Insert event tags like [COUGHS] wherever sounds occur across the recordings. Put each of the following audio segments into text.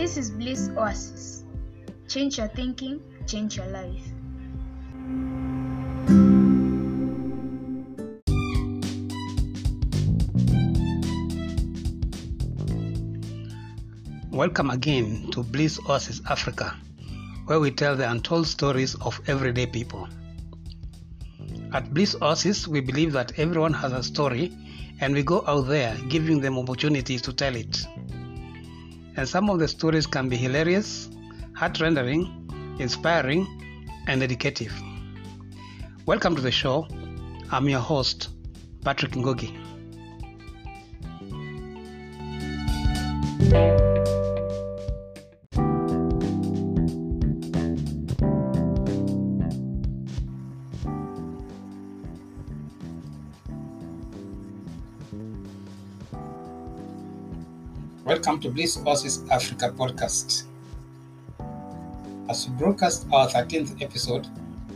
This is Bliss Oasis. Change your thinking, change your life. Welcome again to Bliss Oasis Africa, where we tell the untold stories of everyday people. At Bliss Oasis, we believe that everyone has a story and we go out there giving them opportunities to tell it. And some of the stories can be hilarious, heart rendering, inspiring, and educative. Welcome to the show. I'm your host, Patrick Ngogi. Bliss Oasis Africa podcast. As we broadcast our 13th episode,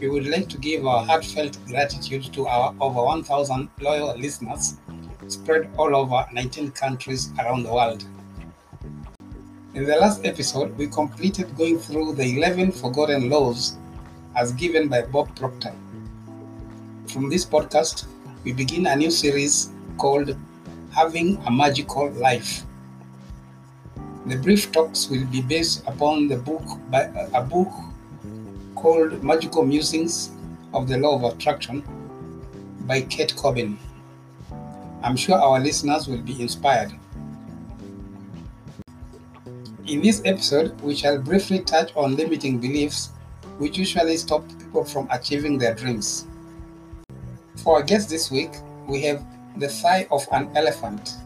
we would like to give our heartfelt gratitude to our over 1,000 loyal listeners spread all over 19 countries around the world. In the last episode, we completed going through the 11 forgotten laws as given by Bob Proctor. From this podcast, we begin a new series called Having a Magical Life. The brief talks will be based upon the book by a book called Magical Musings of the Law of Attraction by Kate Corbin. I'm sure our listeners will be inspired. In this episode, we shall briefly touch on limiting beliefs which usually stop people from achieving their dreams. For our guest this week, we have the thigh of an elephant,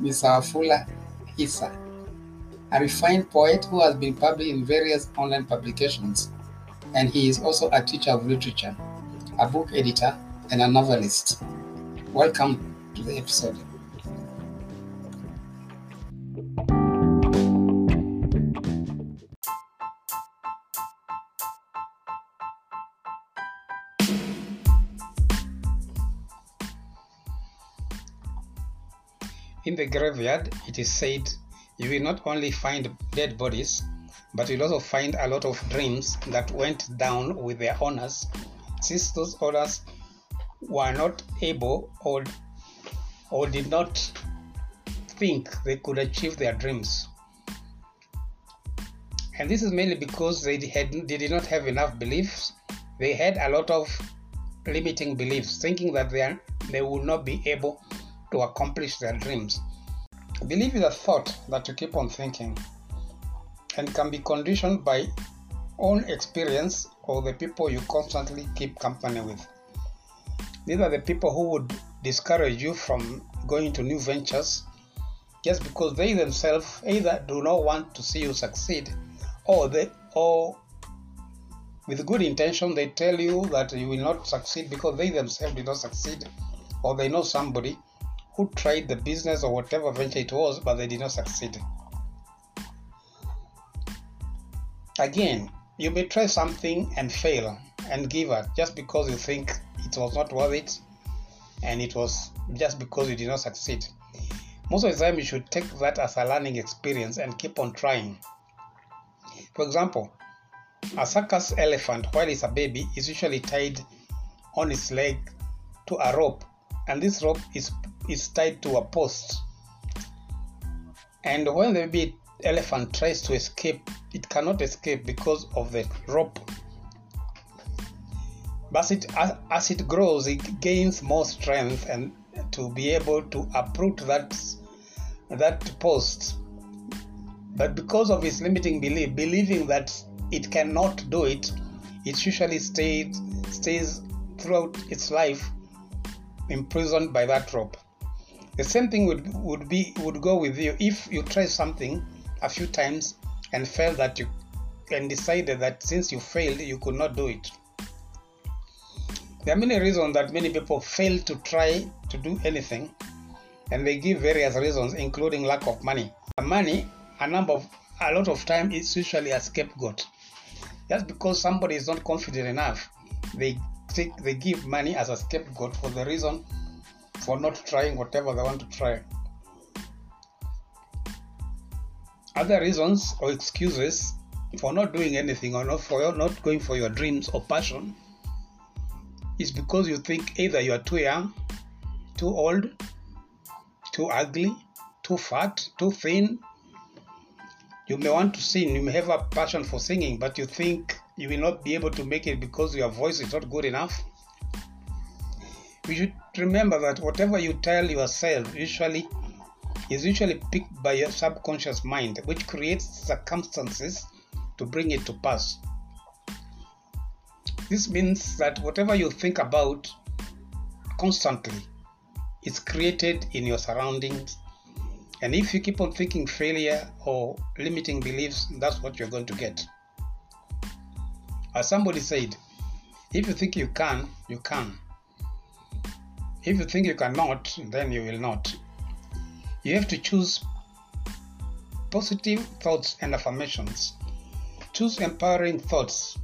Ms. Wafula Khisa a refined poet who has been published in various online publications, and he is also a teacher of literature, a book editor, and a novelist. Welcome to the episode. In the graveyard, it is said you will not only find dead bodies, but you'll also find a lot of dreams that went down with their owners, since those owners were not able or, or did not think they could achieve their dreams. And this is mainly because they, had, they did not have enough beliefs. They had a lot of limiting beliefs, thinking that they, are, they would not be able to accomplish their dreams. Belief is a thought that you keep on thinking and can be conditioned by own experience or the people you constantly keep company with. These are the people who would discourage you from going to new ventures just because they themselves either do not want to see you succeed or they or with good intention they tell you that you will not succeed because they themselves did not succeed or they know somebody who tried the business or whatever venture it was, but they did not succeed. Again, you may try something and fail and give up just because you think it was not worth it and it was just because you did not succeed. Most of the time, you should take that as a learning experience and keep on trying. For example, a circus elephant, while it's a baby, is usually tied on its leg to a rope, and this rope is is tied to a post. And when the baby elephant tries to escape, it cannot escape because of the rope. But it, as it grows, it gains more strength and to be able to uproot that that post. But because of its limiting belief, believing that it cannot do it, it usually stays stays throughout its life imprisoned by that rope. The same thing would, would be would go with you if you try something a few times and felt that you and decided that since you failed you could not do it. There are many reasons that many people fail to try to do anything and they give various reasons including lack of money. Money, a number of a lot of time is usually a scapegoat. Just because somebody is not confident enough, they they give money as a scapegoat for the reason for not trying whatever they want to try. other reasons or excuses for not doing anything or not for not going for your dreams or passion is because you think either you are too young, too old, too ugly, too fat, too thin. You may want to sing, you may have a passion for singing, but you think you will not be able to make it because your voice is not good enough. You should remember that whatever you tell yourself usually is usually picked by your subconscious mind, which creates circumstances to bring it to pass. This means that whatever you think about constantly is created in your surroundings. And if you keep on thinking failure or limiting beliefs, that's what you're going to get. As somebody said, if you think you can, you can. If you think you cannot, then you will not. You have to choose positive thoughts and affirmations. Choose empowering thoughts.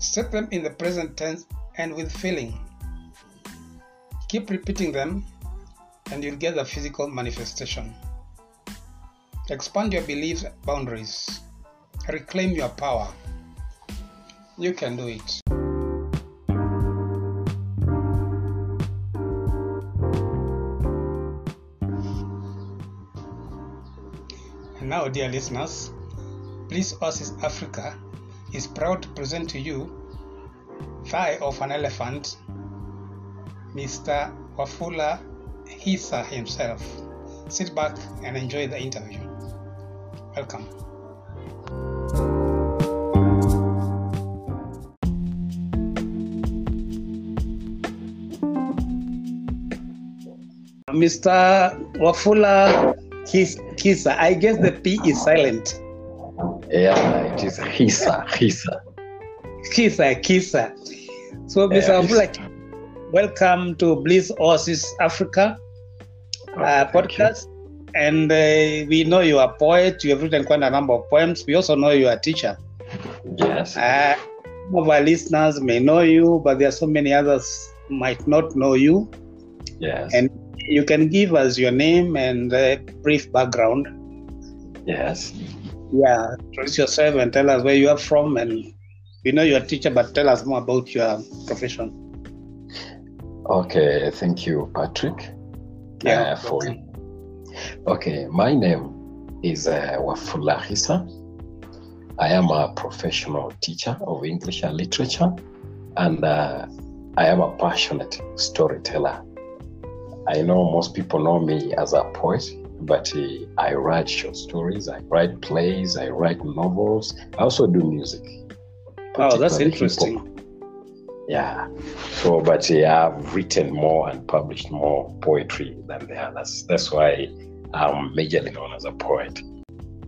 Set them in the present tense and with feeling. Keep repeating them and you'll get the physical manifestation. Expand your beliefs boundaries. Reclaim your power. You can do it. And now, dear listeners, Bliss Oasis Africa is proud to present to you Thigh of an Elephant, Mr. Wafula Khisa himself. Sit back and enjoy the interview. Welcome. Mr. Wafula His- Kisa, I guess the P is silent. Yeah, it is Hisa, Hisa. Kisa, Kisa. So, Mr. Yeah, Wafula, welcome to Bliss Oasis Africa uh, Oh, thank you. podcast. And uh, we know you are a poet. You have written quite a number of poems. We also know you are a teacher. Yes. Uh, some of our listeners may know you, but there are so many others might not know you. yes. And you can give us your name and a brief background. yes. Yeah, introduce yourself and tell us where you are from. And we know you're a teacher, but tell us more about your profession. Okay. Thank you, Patrick. Yeah, uh, for Okay, my name is uh, Wafula Khisa. I am a professional teacher of English and literature, and uh, I am a passionate storyteller. I know most people know me as a poet, but uh, I write short stories, I write plays, I write novels. I also do music. Oh, that's hip-hop. interesting. Yeah. So, but yeah, I've written more and published more poetry than the others. That's why I'm majorly known as a poet.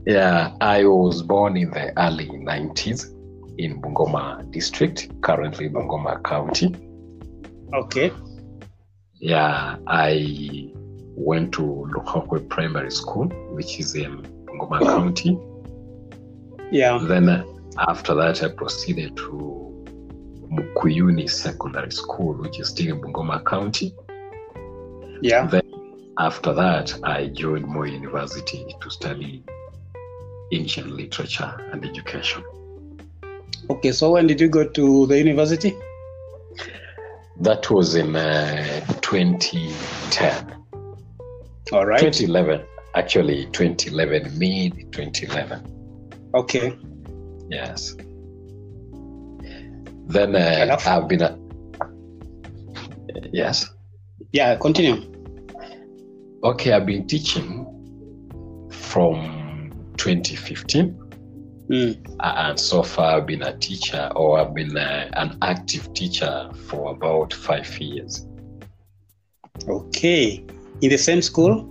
Yeah, I was born in the early 90s in Bungoma district, currently Bungoma County. Okay. Yeah, I went to Lukakwe Primary School, which is in Bungoma County. Yeah. Then uh, after that, I proceeded to Mukuyuni Secondary School, which is still in Bungoma County. Yeah. Then after that, I joined Moi University to study ancient literature and education. Okay. So when did you go to the university? That was in uh, 2010, All right. 2011, actually 2011, mid 2011. Okay. Yes. Then uh, I've been a yes. Yeah. Continue. Okay, I've been teaching from 2015. Mm. and so far I've been a teacher or I've been uh, an active teacher for about five years. Okay. In the same school?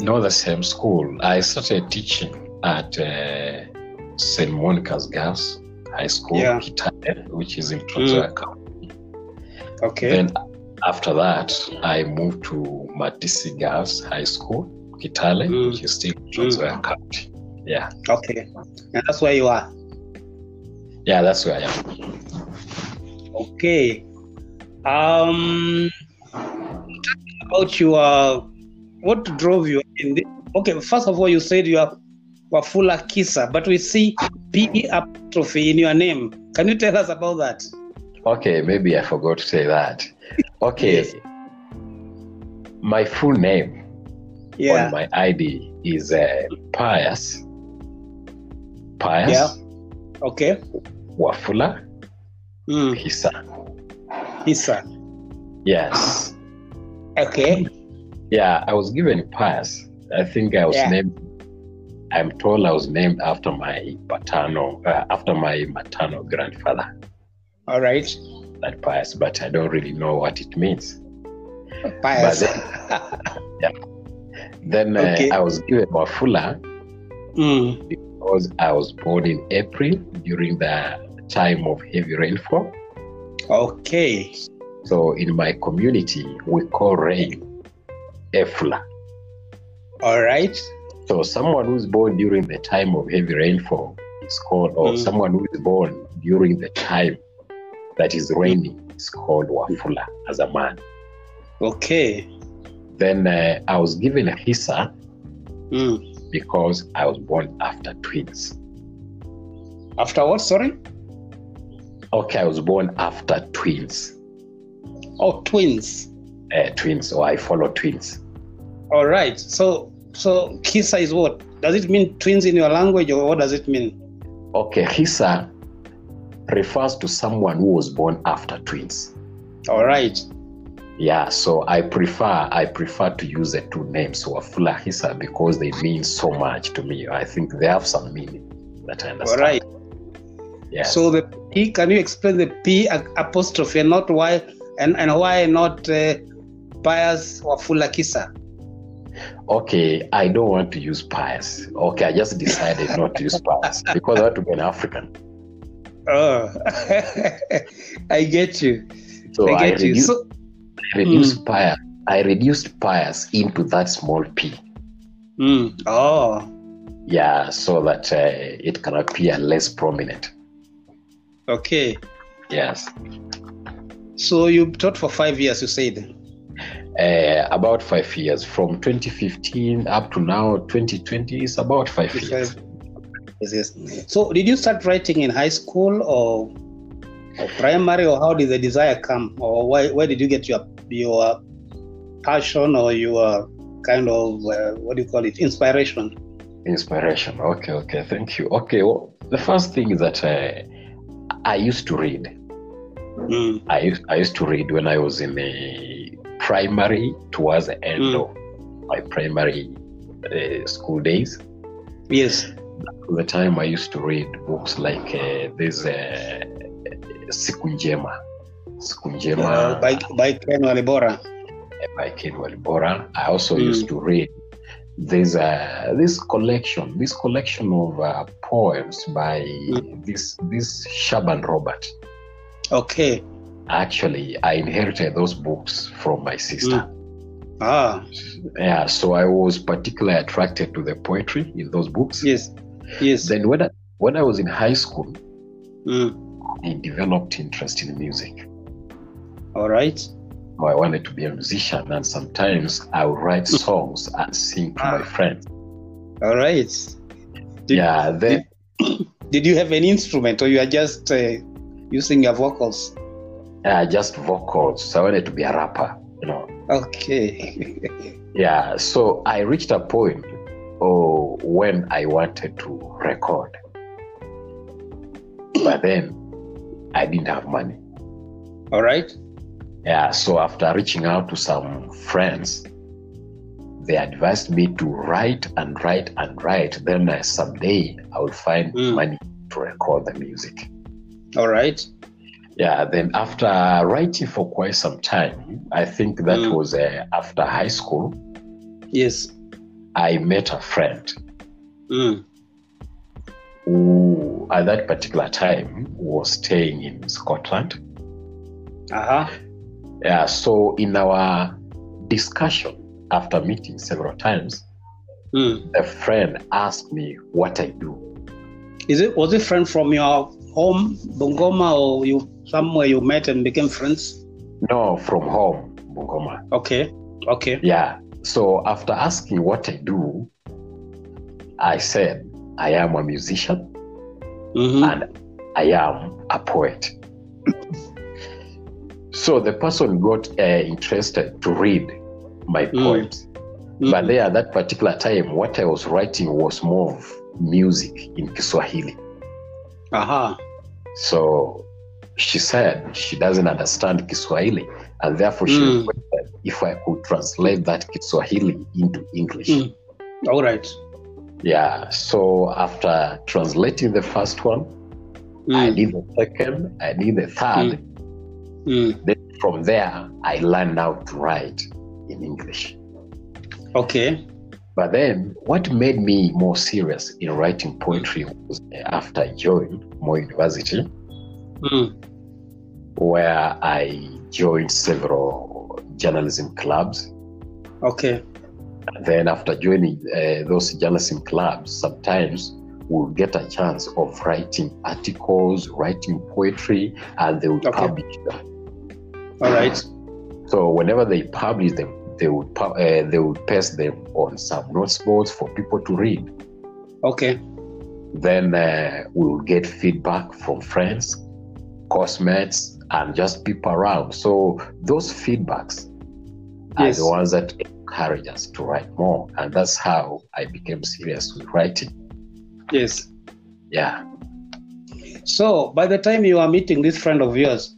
Not the same school. I started teaching at uh, St. Monica's Girls High School, Yeah. Kitale, which is in Trans Nzoia County. Okay. Then after that, I moved to Matisi Girls High School, Kitale, Mm. which is still in Trans Nzoia County. Yeah, Okay. And that's where you are. yeah, that's where I am. Okay. Um, talking about your what drove you in the okay. First of all, you said you are Wafula Kisa, but we see P apostrophe in your name. Can you tell us about that? Okay, maybe I forgot to say that. Okay. Yes. My full name Yeah. on my ID is uh, Pius. Pius Yeah. Okay. Wafula Mm. Khisa. Kisa. Yes. Okay. Yeah, I was given Pius. I think I was Yeah. named. I'm told I was named after my paternal, uh, after my maternal grandfather, All right. that Pius, but I don't really know what it means. Pius. [LAUGHS] Then uh, Okay. I was given Wafula mm. Because I was born in April during the time of heavy rainfall. Okay. So in my community, we call rain Efula. All right. So someone who's born during the time of heavy rainfall is called, or Mm. someone who is born during the time that is raining is called Wafula as a man. Okay. Then uh, I was given a Khisa Mm. Because I was born after twins. After what? Sorry. Okay, I was born after twins. Oh, twins. Uh, twins, or I follow twins. All right. So, so Kisa is what? Does it mean twins in your language, or what does it mean? Okay, Khisa refers to someone who was born after twins. All right. Yeah, so I prefer I prefer to use the two names Wafula Khisa because they mean so much to me. I think they have some meaning that I All understand. right. Yeah. So the P. Can you explain the p apostrophe and not why and and why not uh, Pius Wafula Kisa? okay, I don't want to use pious. Okay, I just decided not to use pious [LAUGHS] because I want to be an African. Oh, [LAUGHS] I get you. So I I, get you. reduced, So, I reduced pious. I reduced pious into that small p. mm, oh, Yeah, so that uh, it can appear less prominent. okay. Yes. So you taught for five years. You said. Uh, about five years from 2015 up to now 2020 is about five years Yes, yes. So did you start writing in high school or, or primary, or how did the desire come, or why where did you get your your passion or your kind of uh, what do you call it inspiration? inspiration okay okay thank you okay well the first thing is that uh, i used to read Mm, I used, I used to read when i was in the primary towards the end Mm. of my primary uh, school days yes. the time i used to read books like uh, there's uh, Siku Njema sikunjema Uh, by by Ken Walibora. by Ken Walibora. I also Mm. used to read this uh, this collection, this collection of uh, poems by this this Shaban Robert. Okay. Actually, I inherited those books from my sister. Ah. Yeah, so I was particularly attracted to the poetry in those books. Yes. Yes. Then when I, when I was in high school, Mm, I developed interest in music. All right. So I wanted to be a musician, and sometimes I would write songs and sing to my Ah. friends. All right. Did- yeah, then Did you have an instrument, or you are just uh, using your vocals? uh, just vocals. So I wanted to be a rapper, you know. Okay. [LAUGHS] Yeah, so I reached a point oh, when I wanted to record. But then I didn't have money. all right. Yeah, so after reaching out to some friends, they advised me to write and write and write. Then uh, someday I will find Mm. money to record the music. All right. Yeah, then after writing for quite some time, I think that Mm. was uh, after high school, Yes. I met a friend Mm. who, at that particular time, was staying in Scotland. Uh-huh. Yeah, so in our discussion after meeting several times, Mm. a friend asked me what I do. Is it was it friend from your home, Bungoma, or you somewhere you met and became friends? No, from home, Bungoma. Okay. Okay. Yeah. So after asking what I do, I said I am a musician Mhm. and I am a poet. So the person got uh, interested to read my Mm. poems. But there, at that particular time, what I was writing was more of music in Kiswahili. Aha. So she said she doesn't understand Kiswahili, and therefore she Mm. requested if I could translate that Kiswahili into English. Mm. All right. Yeah. So after translating the first one, I Mm. did the second, I did the third. Mm. Then from there, I learned how to write in English. Okay. But then, what made me more serious in writing poetry was after I joined Moi University, Mm. where I joined several journalism clubs. Okay. And then, after joining uh, those journalism clubs, sometimes we'll get a chance of writing articles, writing poetry, and they would Okay. publish them. All right. So whenever they publish them, they would pu- uh, they would paste them on some notes boards for people to read. Okay. Then uh, we will get feedback from friends, classmates, and just people around. So those feedbacks are the ones that encourage us to write more, and that's how I became serious with writing. Yes. Yeah. So by the time you are meeting this friend of yours,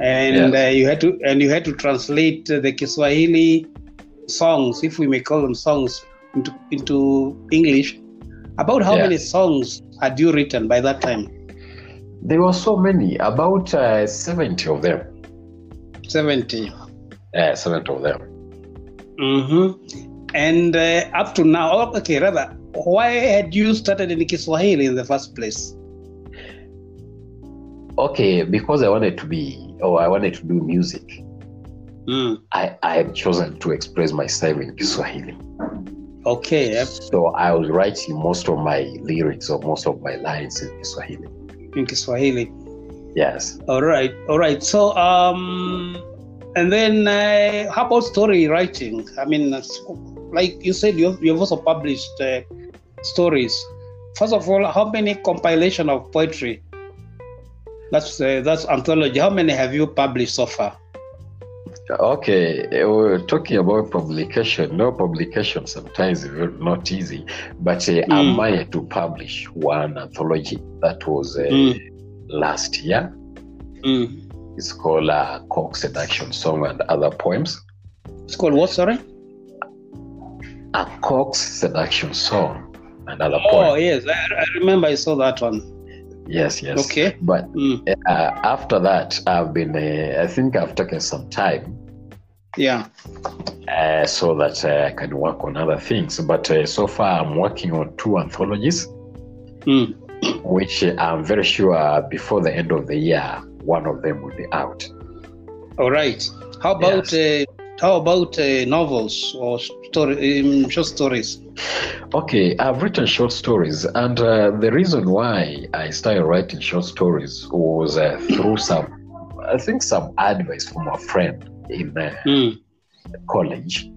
and Yes. uh, you had to and you had to translate the Kiswahili songs, if we may call them songs, into into English. About how Yeah. many songs had you written by that time? There were so many, about uh, 70 of them. Seventy. Yeah, 70 of them. Mm-hmm. And uh, up to now, oh, okay, rather, why had you started in Kiswahili in the first place? Okay, because I wanted to be, or I wanted to do music. Mm. I, I had chosen to express myself in Kiswahili. Okay. yep, So I was writing most of my lyrics or most of my lines in Kiswahili. in Kiswahili. Yes. All right, all right. So, um, and then uh, how about story writing? I mean, uh, like you said, you've, you've also published uh, stories. First of all, how many compilation of poetry? That's uh, that's anthology. How many have you published so far? Okay, eh, we're talking about publication. No publication sometimes is not easy, but uh, I Mm. managed to publish one anthology that was uh, Mm. last year. Mm. It's called uh, Cock Seduction Song and Other Poems. It's called what? Sorry. A Cock's Seduction Song and Other Oh Poems. Oh, yes, I, I remember. I saw that one. Yes, yes. Okay. But Mm. uh, after that, I've been, uh, I think I've taken some time Yeah. uh, so that uh, I can work on other things. But uh, so far, I'm working on two anthologies, Mm. which I'm very sure before the end of the year, one of them will be out. All right. How about uh, how about uh, novels or story, um, short stories? Okay, I've written short stories, and uh, the reason why I started writing short stories was uh, through some, I think, some advice from a friend in uh, Mm. college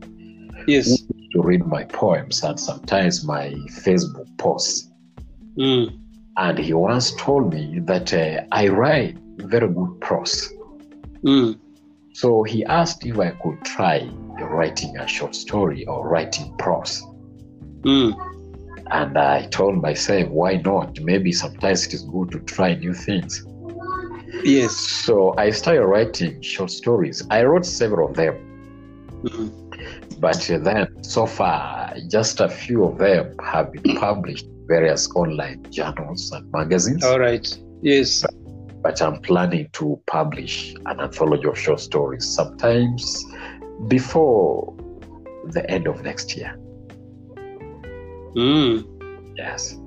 Yes. to read my poems and sometimes my Facebook posts. Mm. And he once told me that uh, I write very good prose. Mm. So he asked if I could try writing a short story or writing prose. Mm. And I told myself, why not? Maybe sometimes it is good to try new things. Yes. So I started writing short stories. I wrote several of them, Mm. but then so far, just a few of them have been published in various online journals and magazines. All right. Yes. But I'm planning to publish an anthology of short stories sometimes before the end of next year. Mm. Yes.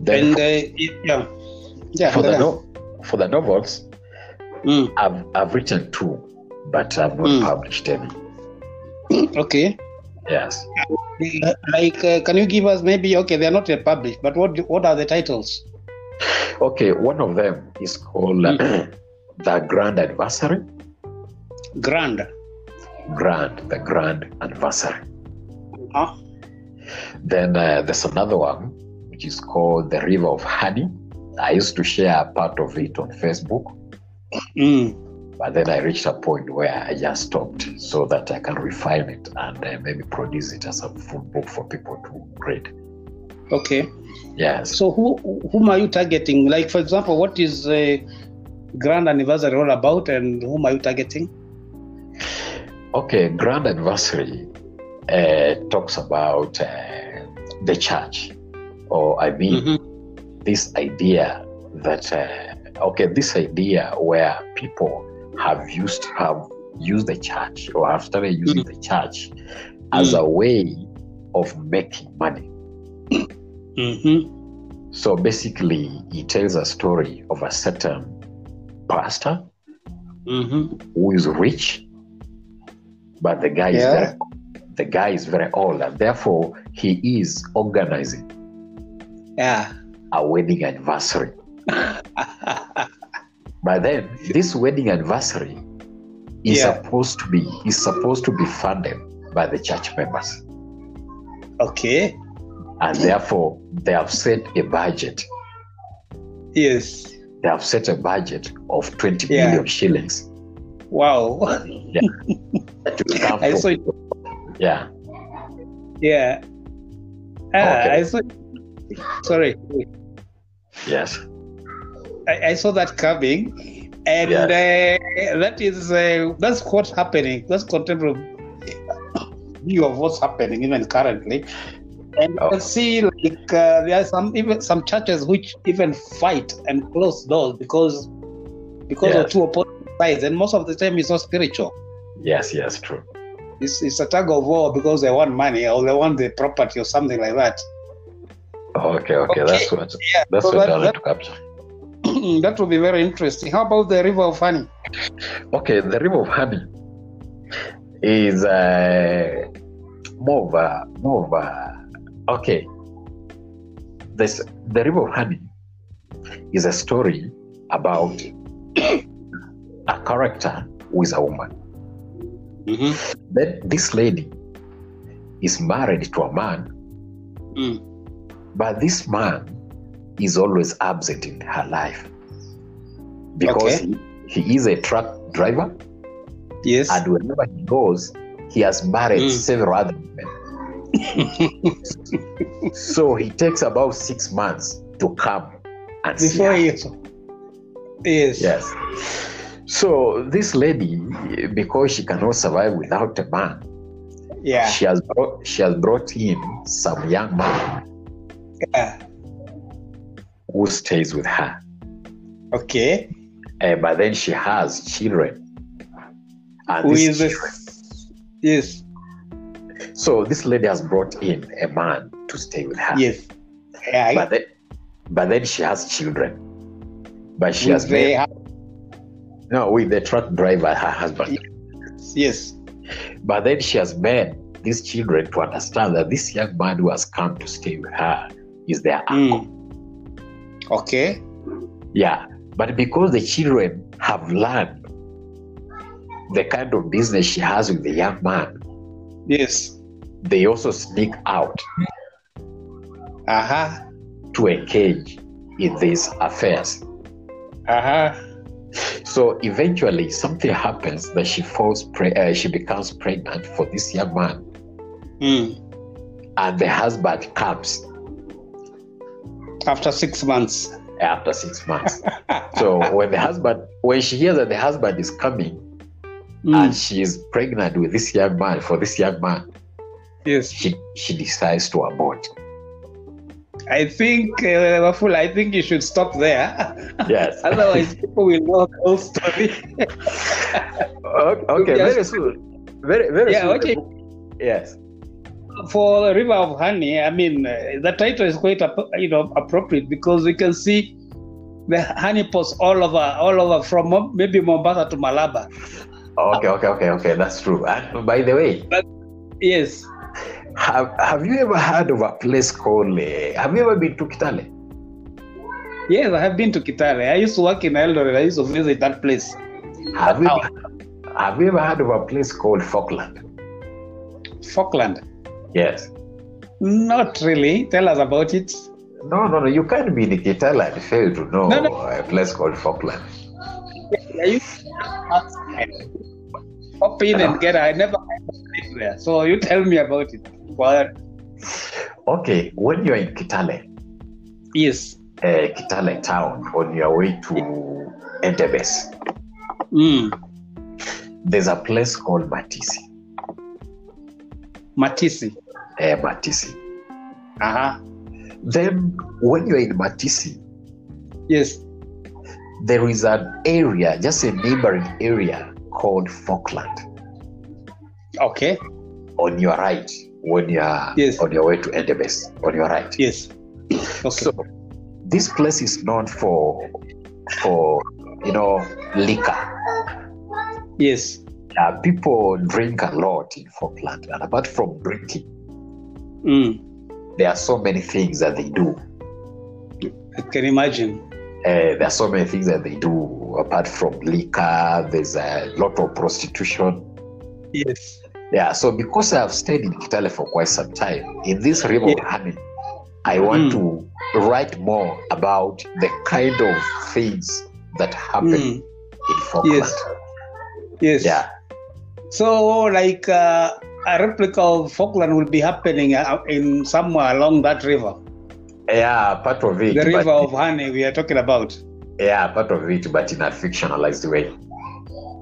Then And uh, yeah, yeah. for, the no- for the novels, Mm. I've, I've written two, but I've not Mm. published any. Okay. Yes. Like, uh, can you give us maybe? Okay, they are not yet published, but what what are the titles? Okay, one of them is called uh, [CLEARS THROAT] The Grand Anniversary. Grand. Grand, the Grand Anniversary. Huh? Then uh, there's another one which is called the River of Honey. I used to share a part of it on Facebook, Mm. but then I reached a point where I just stopped so that I can refine it and uh, maybe produce it as a full book for people to read. Okay. Yes. So who whom are you targeting? Like for example, what is a grand anniversary all about, and whom are you targeting? Okay, Grand Anniversary uh, talks about uh, the church, or I mean, Mhm. this idea that uh, okay, this idea where people have used have used the church or have started using the church as a way of making money. Mm-hmm. So basically, he tells a story of a certain pastor Mm-hmm. who is rich, but the guy is Yeah. very, the guy is very old, and therefore he is organizing Yeah. a wedding anniversary. [LAUGHS] But then this wedding anniversary is Yeah. supposed to be is supposed to be funded by the church members, okay. and therefore they have set a budget. Yes. They have set a budget of twenty Yeah. million shillings. Wow. Come [LAUGHS] I saw it. Yeah. Yeah. Ah, Okay. I saw. Sorry. Yes. I, I saw that coming, and uh, that is uh, that's what's happening. That's contemporary view of what's happening even currently. And you Oh. can see like uh, there are some even some churches which even fight and close doors because because Yes. of two opposing sides, and most of the time it's not spiritual. Yes. Yes. True. It's, it's a tug of war because they want money or they want the property or something like that. Okay. Okay. Okay. That's what. Yeah, That's so what that- I that- to capture. [CLEARS THROAT] that will be very interesting. How about the River of Honey? Okay, the River of Honey is uh, more of a more of a okay. This the River of Honey is a story about [COUGHS] a character who is a woman. Mm-hmm. Then this lady is married to a man, Mm. but this man is always absent in her life because Okay. he, he is a truck driver. Yes. and wherever he goes, he has married Mm. several other women. [LAUGHS] so he takes about six months to come and see Before her. he. Yes. Yes. So this lady, because she cannot survive without a man, Yeah. she has brought, she has brought in some young man yeah. who stays with her. Okay. Uh, but then she has children. And Who is children- this? Yes. so this lady has brought in a man to stay with her. Yes. Yeah. but then, but then she has children. But she With has made, no with the truck driver, her husband. yes. But then she has made these children to understand that this young man who has come to stay with her is their uncle. Mm. Okay. Yeah, but because the children have learned the kind of business she has with the young man, Yes. they also sneak out Uh huh. to engage in these affairs. Uh huh. So eventually, something happens that she falls, pre- uh, she becomes pregnant for this young man, Mm. and the husband comes After six months. after six months. so when the husband, when she hears that the husband is coming and Mm. she is pregnant with this young man for this young man, Yes. she she decides to abort. I think, uh, Wafula, I think you should stop there. Yes. [LAUGHS] Otherwise, people will know the whole story. [LAUGHS] okay, okay, very soon. Very very Yeah, soon. okay. Yes. For the River of Honey, I mean, uh, the title is quite you know appropriate because we can see the honey pots all over, all over from maybe Mombasa to Malaba. Okay, okay, okay, okay. That's true. And by the way, Yes. Have have you ever heard of a place called? Uh, have you ever been to Kitale? Yes, I have been to Kitale. I used to work in Eldoret. I used to visit that place. Have you How? have you ever heard of a place called Falkland? Falkland. Yes. Not really. Tell us about it. No, no, no. You can't be in Kitale and fail to know No, no. a place called Falkland. I used to hop in and get. I never lived there. So you tell me about it. Okay, when you're in Kitale, yes. uh, Kitale town, on your way to Endebess, Mm. there's a place called Matisi. Matisi. Uh, Matisi. Uh huh. Then, when you're in Matisi, Yes. there is an area, just a neighboring area called Falkland Okay. on your right when you're Yes. on your way to Endebess, on your right. Yes. [CLEARS THROAT] Okay. So this place is known for for you know liquor. yes. Uh, people drink a lot in Falkland, and apart from drinking, Mm. there are so many things that they do. I can imagine. Uh, there are so many things that they do apart from liquor. There's a lot of prostitution. Yes. Yeah, so because I have stayed in Kitale for quite some time, in this River of. Honey, I want Mm. to write more about the kind of things that happen Mm. in Falkland. Yes. Yes. Yeah. So, like uh, a replica of Falkland will be happening uh, in somewhere along that river, Yeah, part of it. the river of honey we are talking about. yeah, part of it, but in a fictionalized way.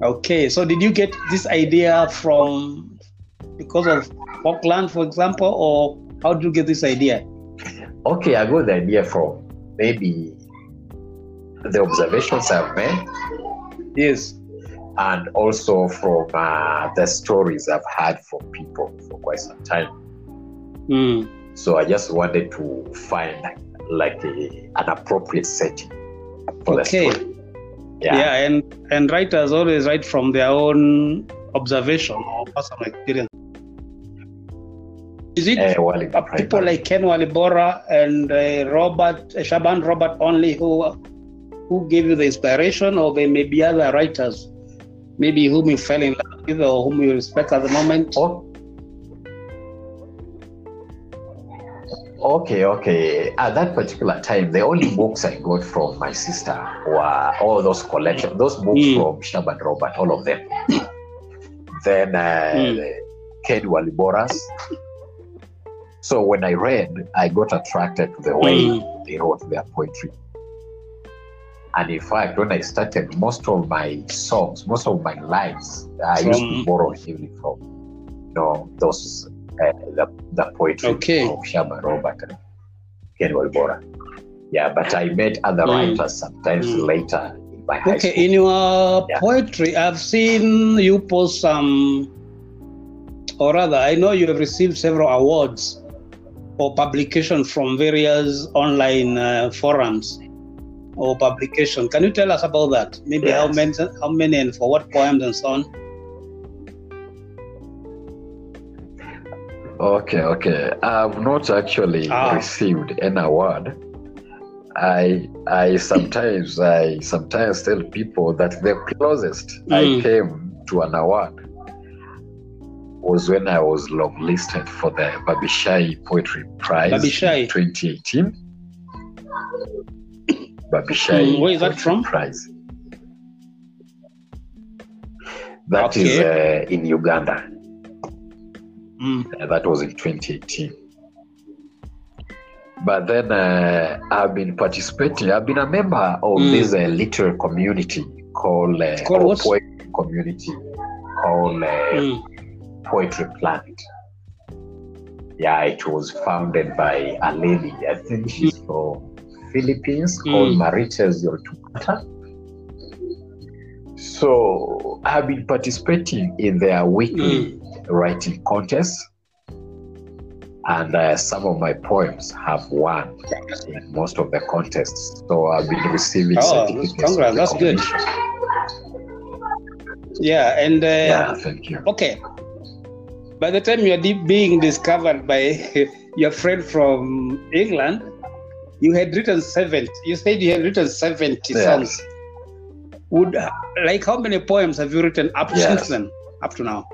Okay. So, did you get this idea from because of Falkland, for example, or how do you get this idea? Okay, I got the idea from maybe the observations I've made Yes. and also from uh, the stories I've had from people for quite some time. Mm. So I just wanted to find like a, an appropriate setting for Okay. the story. Yeah. Yeah. and and writers always write from their own observation or personal experience. Is it Uh, people like Ken Walibora and uh, Robert uh, Shaban Robert only who who gave you the inspiration, or there may be other writers, maybe whom you fell in love with or whom you respect at the moment. Oh. Okay, okay. At that particular time, the only books I got from my sister were all those collections, those books Mm. from Shaban Robert, all of them. Then uh, Mm. Waliboras. So when I read, I got attracted to the way Mm. they wrote their poetry. And in fact, when I started, most of my songs, most of my lines, I used to borrow heavily from, you know, those uh, the, the poetry Okay. of Shaban Robert and Ken Walibora. Yeah, but I met other Mm. writers sometimes Mm. later high Okay, school. in your Yeah. poetry, I've seen you post some, or rather, I know you have received several awards or publication from various online uh, forums or publication. Can you tell us about that? Maybe how many, how many, and for what poems and so on? Okay, okay. I've not actually Ah. received an award. I I sometimes I sometimes tell people that the closest I Mm. came to an award was when I was longlisted for the Babishai Poetry Prize Babishai. in 2018. [COUGHS] Babishai Mm, where is that Poetry from? Prize. That is uh, in Uganda. Mm. Uh, that was in 2018. But then uh, I've been participating. I've been a member of Mm. this uh, little community called, uh, Called poetry community called uh, Mm. Poetry Planet. Yeah, it was founded by a lady. I think she's from Philippines called Mm. Marites Yortupata. So I've been participating in their weekly Mm. writing contest and uh, some of my poems have won in most of the contests so i've been receiving Oh, certificates congrats, that's good. Yeah, and uh, yeah thank you Okay. By the time you're being discovered by [LAUGHS] your friend from England, you had written 70. You said you had written 70 Yes. songs. Would like how many poems have you written up Yes. since then, up to now?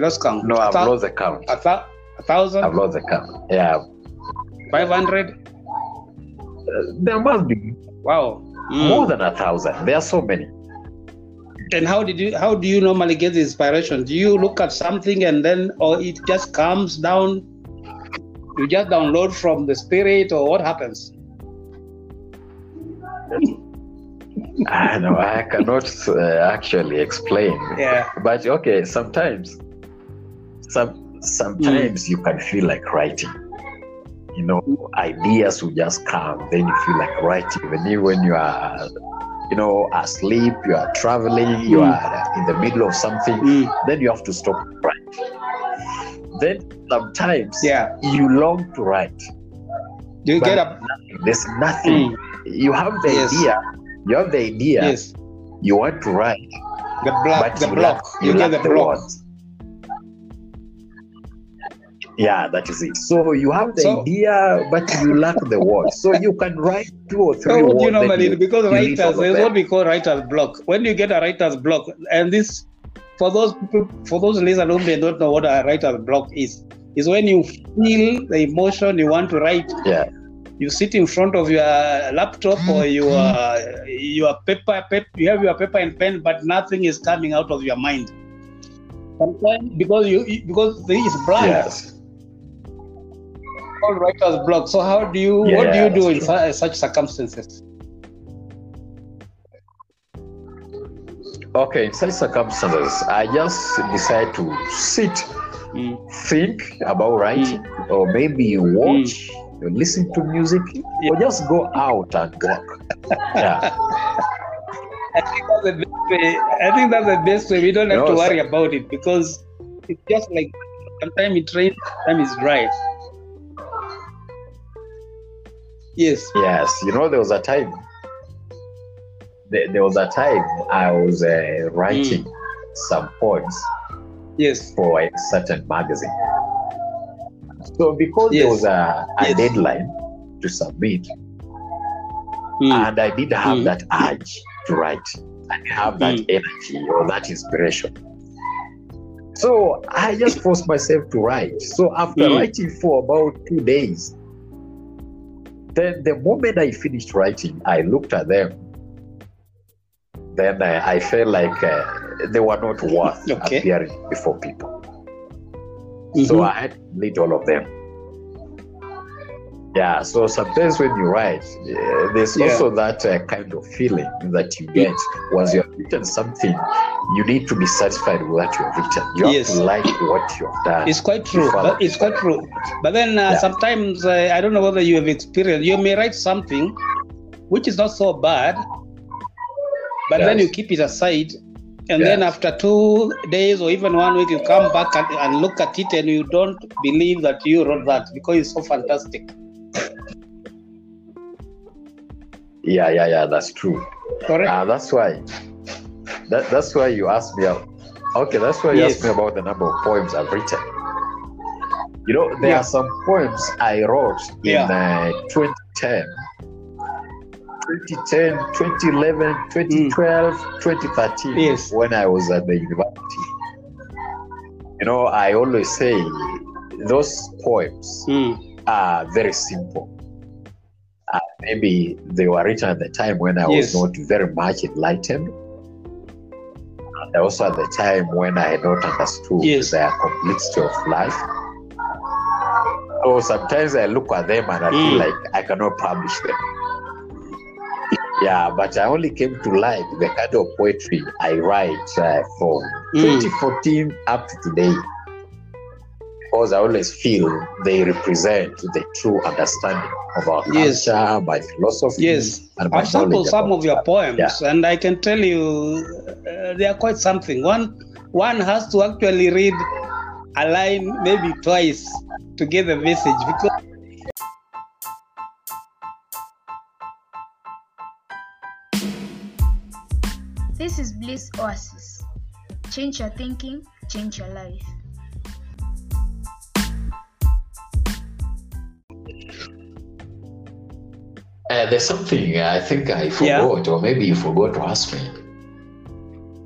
You lost count. no I've thou- lost the count a, thou- a thousand, I've lost the count. Yeah, five hundred. uh, there must be Wow. Mm. more than a thousand. There are so many. And how did you? How do you normally get the inspiration? Do you look at something and then, or it just comes down? You just download from the spirit, or what happens? [LAUGHS] I know I cannot uh, actually explain. Yeah. But okay, sometimes, some sometimes you can feel like writing. You know, ideas will just come. Then you feel like writing. Even when you are, you know, asleep, you are traveling, you Mm. are in the middle of something. Mm. Then you have to stop writing. Then sometimes Yeah. you long to write. Do you get up? There's nothing. Mm. You have the Yes. idea. You have the idea. Yes. You want to write, The block. but The you block. lack, You, you get the the block. words. Yeah, that is it. So you have the So- idea, but you lack the words. So you can write two or three oh, words. you then normally you- Because you writers, all of there's them. what we call writer's block. When you get a writer's block, and this, for those people, for those listeners who may not know what a writer's block is, is when you feel the emotion you want to write. Yeah. You sit in front of your laptop or your your paper, pep, you have your paper and pen, but nothing is coming out of your mind. Sometimes because you because there is blank. Yes. Called writer's block. So how do you? what do you do in su- such circumstances? Okay, in such circumstances, I just decide to sit, Mm. think about writing, or maybe you watch, you listen to music, or just go out and walk. [LAUGHS] Yeah. I think that's the best way. I think that's the best way. We don't have No, to so- worry about it because it's just like sometimes it rains, sometimes it's dry. Yes. Yes, you know, there was a time. There, there was a time I was uh, writing some poems Yes. for a certain magazine. So because there was a, a Yes. deadline to submit, Mm. and I didn't have Mm. that urge to write. I didn't have that Mm. energy or that inspiration. So I just forced myself to write. So after Mm. writing for about two days, then the moment I finished writing, I looked at them. Then uh, I felt like uh, they were not worth [LAUGHS] Okay. appearing before people. So Mhm. I had to delete all of them. Yeah, so sometimes when you write, uh, there's Yeah. also that uh, kind of feeling that you get once you have written something. You need to be satisfied with what you have written. You have Yes. to like what you have done. It's quite true. But it's quite true. But then uh, Yeah. sometimes uh, I don't know whether you have experienced. You may write something which is not so bad, but then you keep it aside, and then after two days or even one week, you come back and, and look at it, and you don't believe that you wrote that because it's so fantastic. Yeah, yeah, yeah, that's true. Correct. Uh, that's why. That, that's why you asked me. Out. Okay, that's why you Yes. asked me about the number of poems I've written. You know, there Yeah. are some poems I wrote in Yeah. uh, 2010, 2010, 2011, 2012, 2013, Yes. when I was at the university. You know, I always say those poems Mm. Are very simple. Uh, maybe they were written at the time when I Yes. was not very much enlightened. And also at the time when I had not understood Yes. the complexity of life. So sometimes I look at them and I feel Mm. like I cannot publish them. Yeah, but I only came to like the kind of poetry I write uh, from Mm. 2014 up to today because I always feel they represent the true understanding of our Yes. culture, my philosophy, Yes. and my I've sampled some of your life. poems, and I can tell you uh, they are quite something. One one has to actually read a line maybe twice to get the message because This is Bliss Oasis. Change your thinking, change your life. Uh, there's something I think I forgot, or maybe you forgot to ask me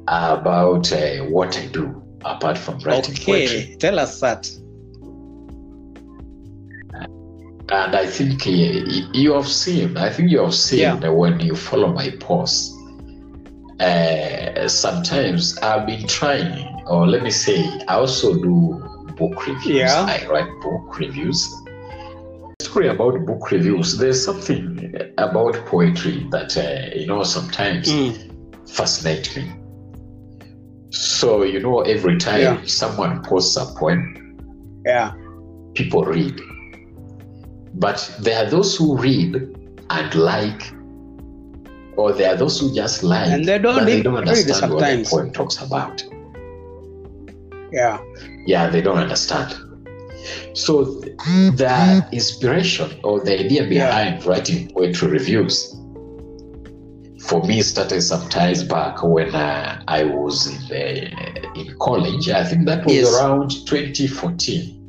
about uh, what I do apart from writing poetry. okay, tell us that. and I think uh, you have seen. I think you have seen Yeah. when you follow my posts. Uh, sometimes I've been trying, or let me say, I also do book reviews. Yeah. I write book reviews. About book reviews. There's something about poetry that uh, you know sometimes Mm. fascinate me. So you know, every time Yeah. someone posts a poem, Yeah. people read. But there are those who read and like, or there are those who just like, And they don't but they read- don't understand what the poem talks about. Yeah. Yeah, they don't understand. So the inspiration or the idea Yeah. behind writing poetry reviews for me started some times back when uh, I was in, the, in college. I think that was Yes. around 2014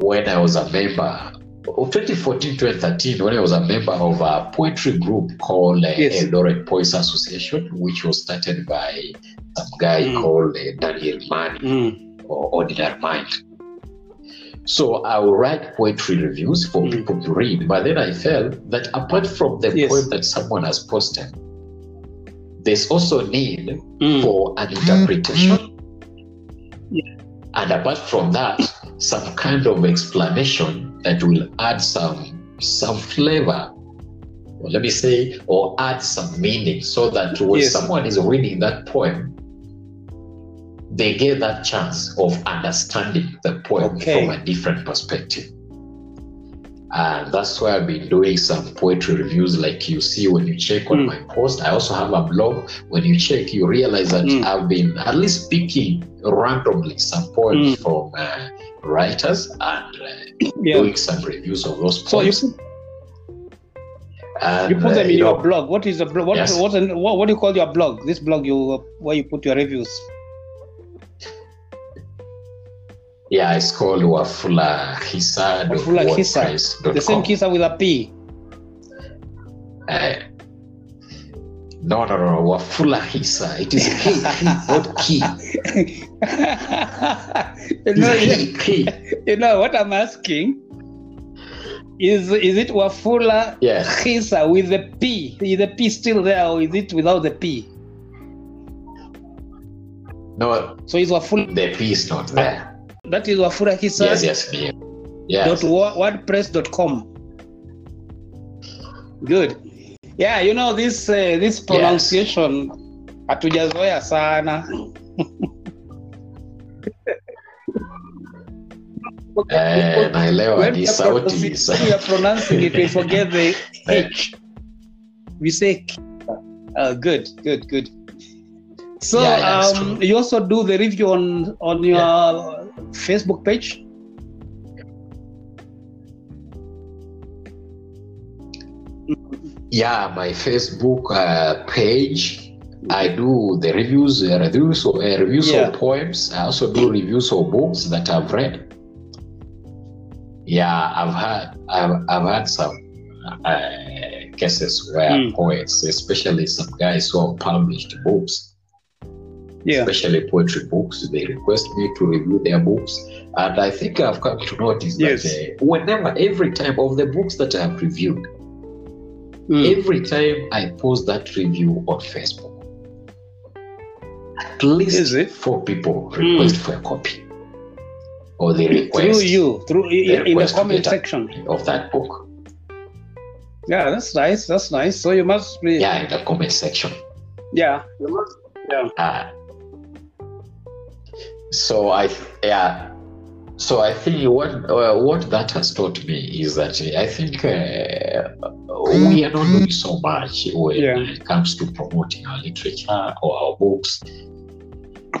when I was a member. Of 2014 2013, when I was a member of a poetry group called uh, Yes. Eldoret Poets Association, which was started by some guy Mm. called uh, Daniel Mani Mm. or ordinary mind. So I will write poetry reviews for Mm. people to read, but then I felt that apart from the Yes. poem that someone has posted, there's also need Mm. for an interpretation. And apart from that, some kind of explanation that will add some some flavor, or let me say, or add some meaning, so that when Yes. someone is reading that poem, they get that chance of understanding the poem Okay. from a different perspective. And that's why I've been doing some poetry reviews, like you see when you check on Mm. my post. I also have a blog. When you check, you realize that Mm. I've been at least picking randomly some poems Mm. from uh, writers and uh, Yeah. doing some reviews of those So you poems. put, and, you put them uh, in you your know, blog. What is a blog? What, Yes. what's an, what, what do you call your blog? This blog you uh, where you put your reviews. Yeah, it's called Wafula Khisa. Wafula Khisa. The same kisa with a P. Uh, no, no, no, Wafula Khisa. It is K, not key. [LAUGHS] you, know, Key, key. you know what I'm asking? Is is it Wafula Yeah. Khisa with the P? Is the P still there or is it without the P? No, So it's Wafula. the P is not there. That is Wafura Hisa. Yes, yes. Yes. dot wordpress.com good yeah you know this uh, this pronunciation hatujazoea sana [LAUGHS] Eh, naelewa ni sauti. pronouncing- we are pronouncing it we forget the [LAUGHS] h we say k. uh, good good good so Yeah, yeah, um, you also do the review on on your facebook page Yeah, my Facebook uh, page. I do the reviews, uh, reviews, uh, reviews Yeah. of poems. I also do reviews of books that I've read. Yeah, I've had I've, I've had some uh, cases where Mm. poets, especially some guys who have published books, yeah especially poetry books, they request me to review their books, and I think I've come to notice Yes. that uh, whenever, every time of the books that I have reviewed, Mm. every time I post that review on Facebook, at least four people request for a copy, or they request through you through in, in the comment section of that book. yeah that's nice that's nice so you must be Yeah, in the comment section. yeah you must yeah Uh, so I yeah. So I think what uh, what that has taught me is that I think uh, we are not doing so much when Yeah. it comes to promoting our literature or our books.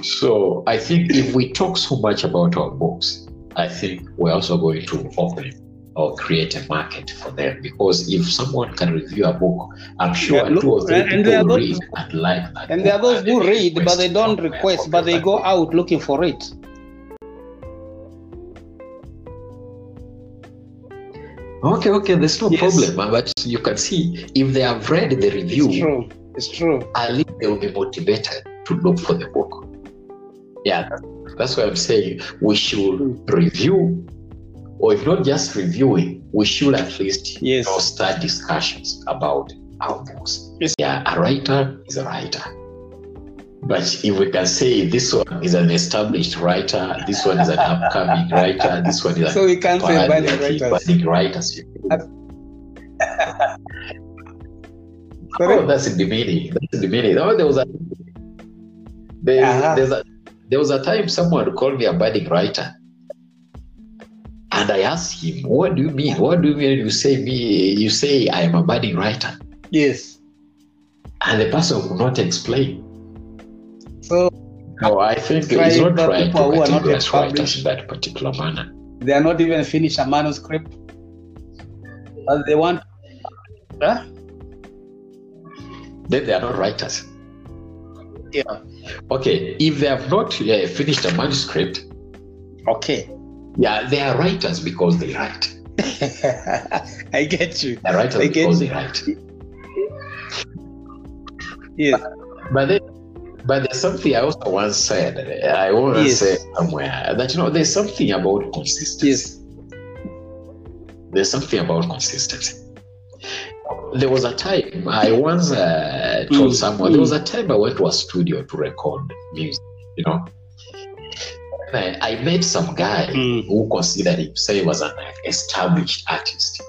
So I think if we talk so much about our books, I think we're also going to open or create a market for them because if someone can review a book, I'm sure Yeah, look, two or three and- people those- read and like that. and there are those who read but they don't request but they go out looking for it Okay, okay, there's no Yes. problem. uh, But you can see if they have read the it's review, true it's true at least they will be motivated to look for the book. Yeah, that's, that's why I'm saying we should review or if not just reviewing, we should at least Yes. you know, start discussions about our books. Yes. Yeah, a writer is a writer. But if we can say this one is an established writer, this one is an upcoming [LAUGHS] writer, this one is a. So we can't say bad, budding writers. writers. Oh, that's the meaning. That's the meaning. Oh, there was a there, Uh-huh. there's a there was a time someone called me a budding writer. And I asked him, What do you mean? What do you mean you say me you say I am a budding writer? Yes. And the person could not explain. So No, I think it's not right to people who are not yet categorize writers in that particular manner. they are not even finished a manuscript. But they want. Huh? Then they are not writers. Yeah. Okay, if they have not uh, finished a manuscript, Okay. Yeah, they are writers because they write. [LAUGHS] I get you. They're writers I get because you. they write. Yes. But then, but there's something I also once said. I want to Yes. say somewhere that you know there's something about consistency. Yes. There's something about consistency. There was a time I once uh, told Mm, someone. There was mm. a time I went to a studio to record music. You know, and I, I met some guy Mm. who considered himself as an established artist.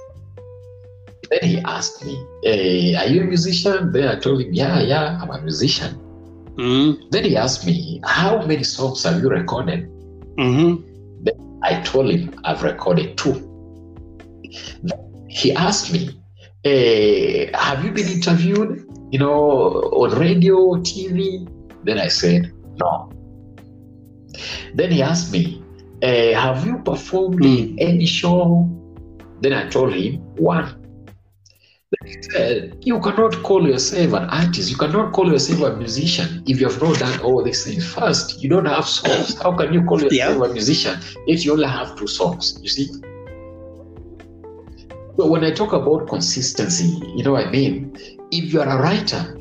Then he asked me, hey, "Are you a musician?" Then I told him, "Yeah, yeah, I'm a musician." Mm. Then he asked me, How many songs have you recorded? hmm I told him, I've recorded two. He asked me, eh, Have you been interviewed, you know, on radio, TV? Then I said, No. Then he asked me, eh, Have you performed in any show? Then I told him, One. Then he said, You cannot call yourself an artist. You cannot call yourself a musician if you have not done all these things. First, you don't have songs. How can you call yourself a musician if you only have two songs? You see? So when I talk about consistency, you know what I mean? If you are a writer,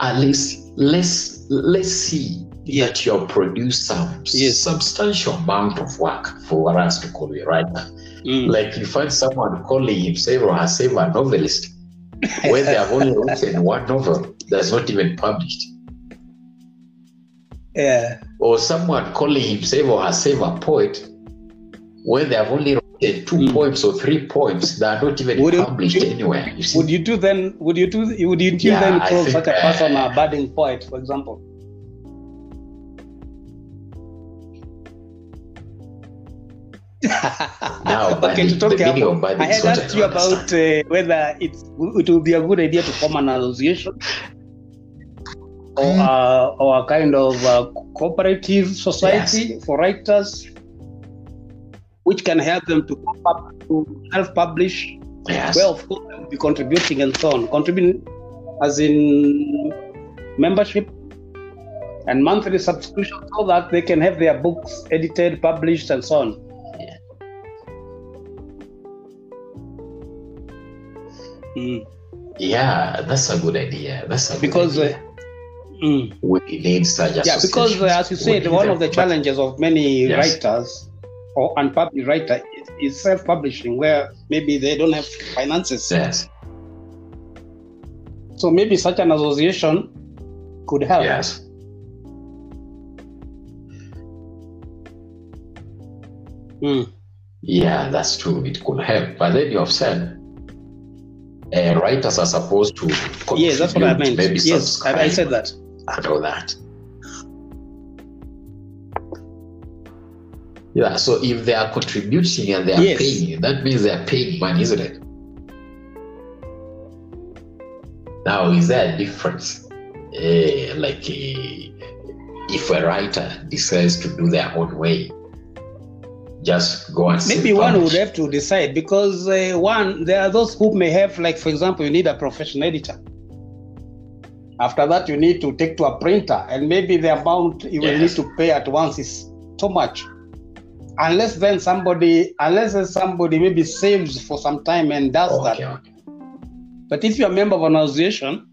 at least let's let's see that you have produced some Yes. substantial amount of work for us to call you a writer. Mm. Like you find someone calling himself or herself a novelist when they have only written one novel that's not even published. [LAUGHS] Yeah. Or someone calling himself or herself a poet when they have only written two Mm. poems or three poems that are not even Would you- published anywhere. You? Would you do then? Would you do? Would you, you Yeah, then call such a uh, person a budding poet, for example? Now, okay, budding, to talk the meaning about, of budding I had I asked you about uh, whether it's it would be a good idea to form an association or Hmm. uh, or a kind of uh, cooperative society for writers, which can help them to to self-publish. Yes. Well, of course, they'll be contributing and so on. Contributing as in membership and monthly subscription so that they can have their books edited, published, and so on. Mm. yeah, that's a good idea. That's a good Because, uh. Mm. we need such Yeah, because uh, as you said, one need of the challenges of many Yes. writers or unpublished writer is, is self-publishing, where maybe they don't have finances. Yes. So maybe such an association could help. Yes. Mm. Yeah, that's true. It could help. But then you have said uh, writers are supposed to Yes, that's what I meant. Yes, I, I said that. and all that. Yeah, so if they are contributing and they are Yes. paying, that means they are paying money, isn't it? Now, is there a difference? Eh, like, eh, if a writer decides to do their own way, just go and Maybe one would have to decide because uh, one, there are those who may have, like, for example, you need a professional editor. After that, you need to take to a printer, and maybe the amount you will Yes. need to pay at once is too much. Unless then somebody, unless then somebody maybe saves for some time and does Okay, that. okay. But if you're a member of an association,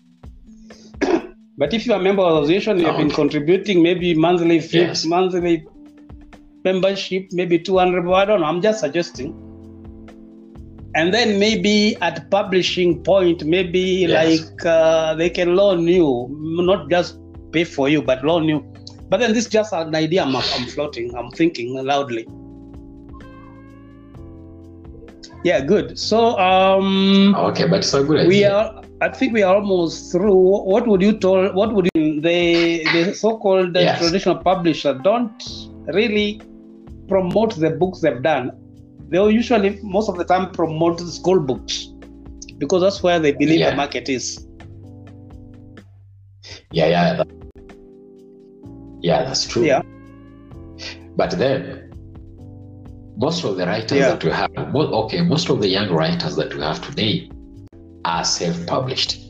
[COUGHS] but if you're a member of an association, you have been contributing maybe monthly, Yes. monthly membership, maybe 200, but I don't know. I'm just suggesting. And then maybe at publishing point, maybe Yes. like uh, they can loan you, not just pay for you, but loan you. But then this is just an idea I'm, I'm floating. I'm thinking loudly. Yeah, good. So um, Okay, but it's a good idea. we are. I think we are almost through. What would you tell? What would you, the the so-called uh, Yes. traditional publisher don't really promote the books they've done? They will usually most of the time promote the school books because that's where they believe Yeah. the market is. Yeah, yeah. that- yeah, that's true. Yeah. But then, most of the writers Yeah. that we have, okay, most of the young writers that we have today are self-published.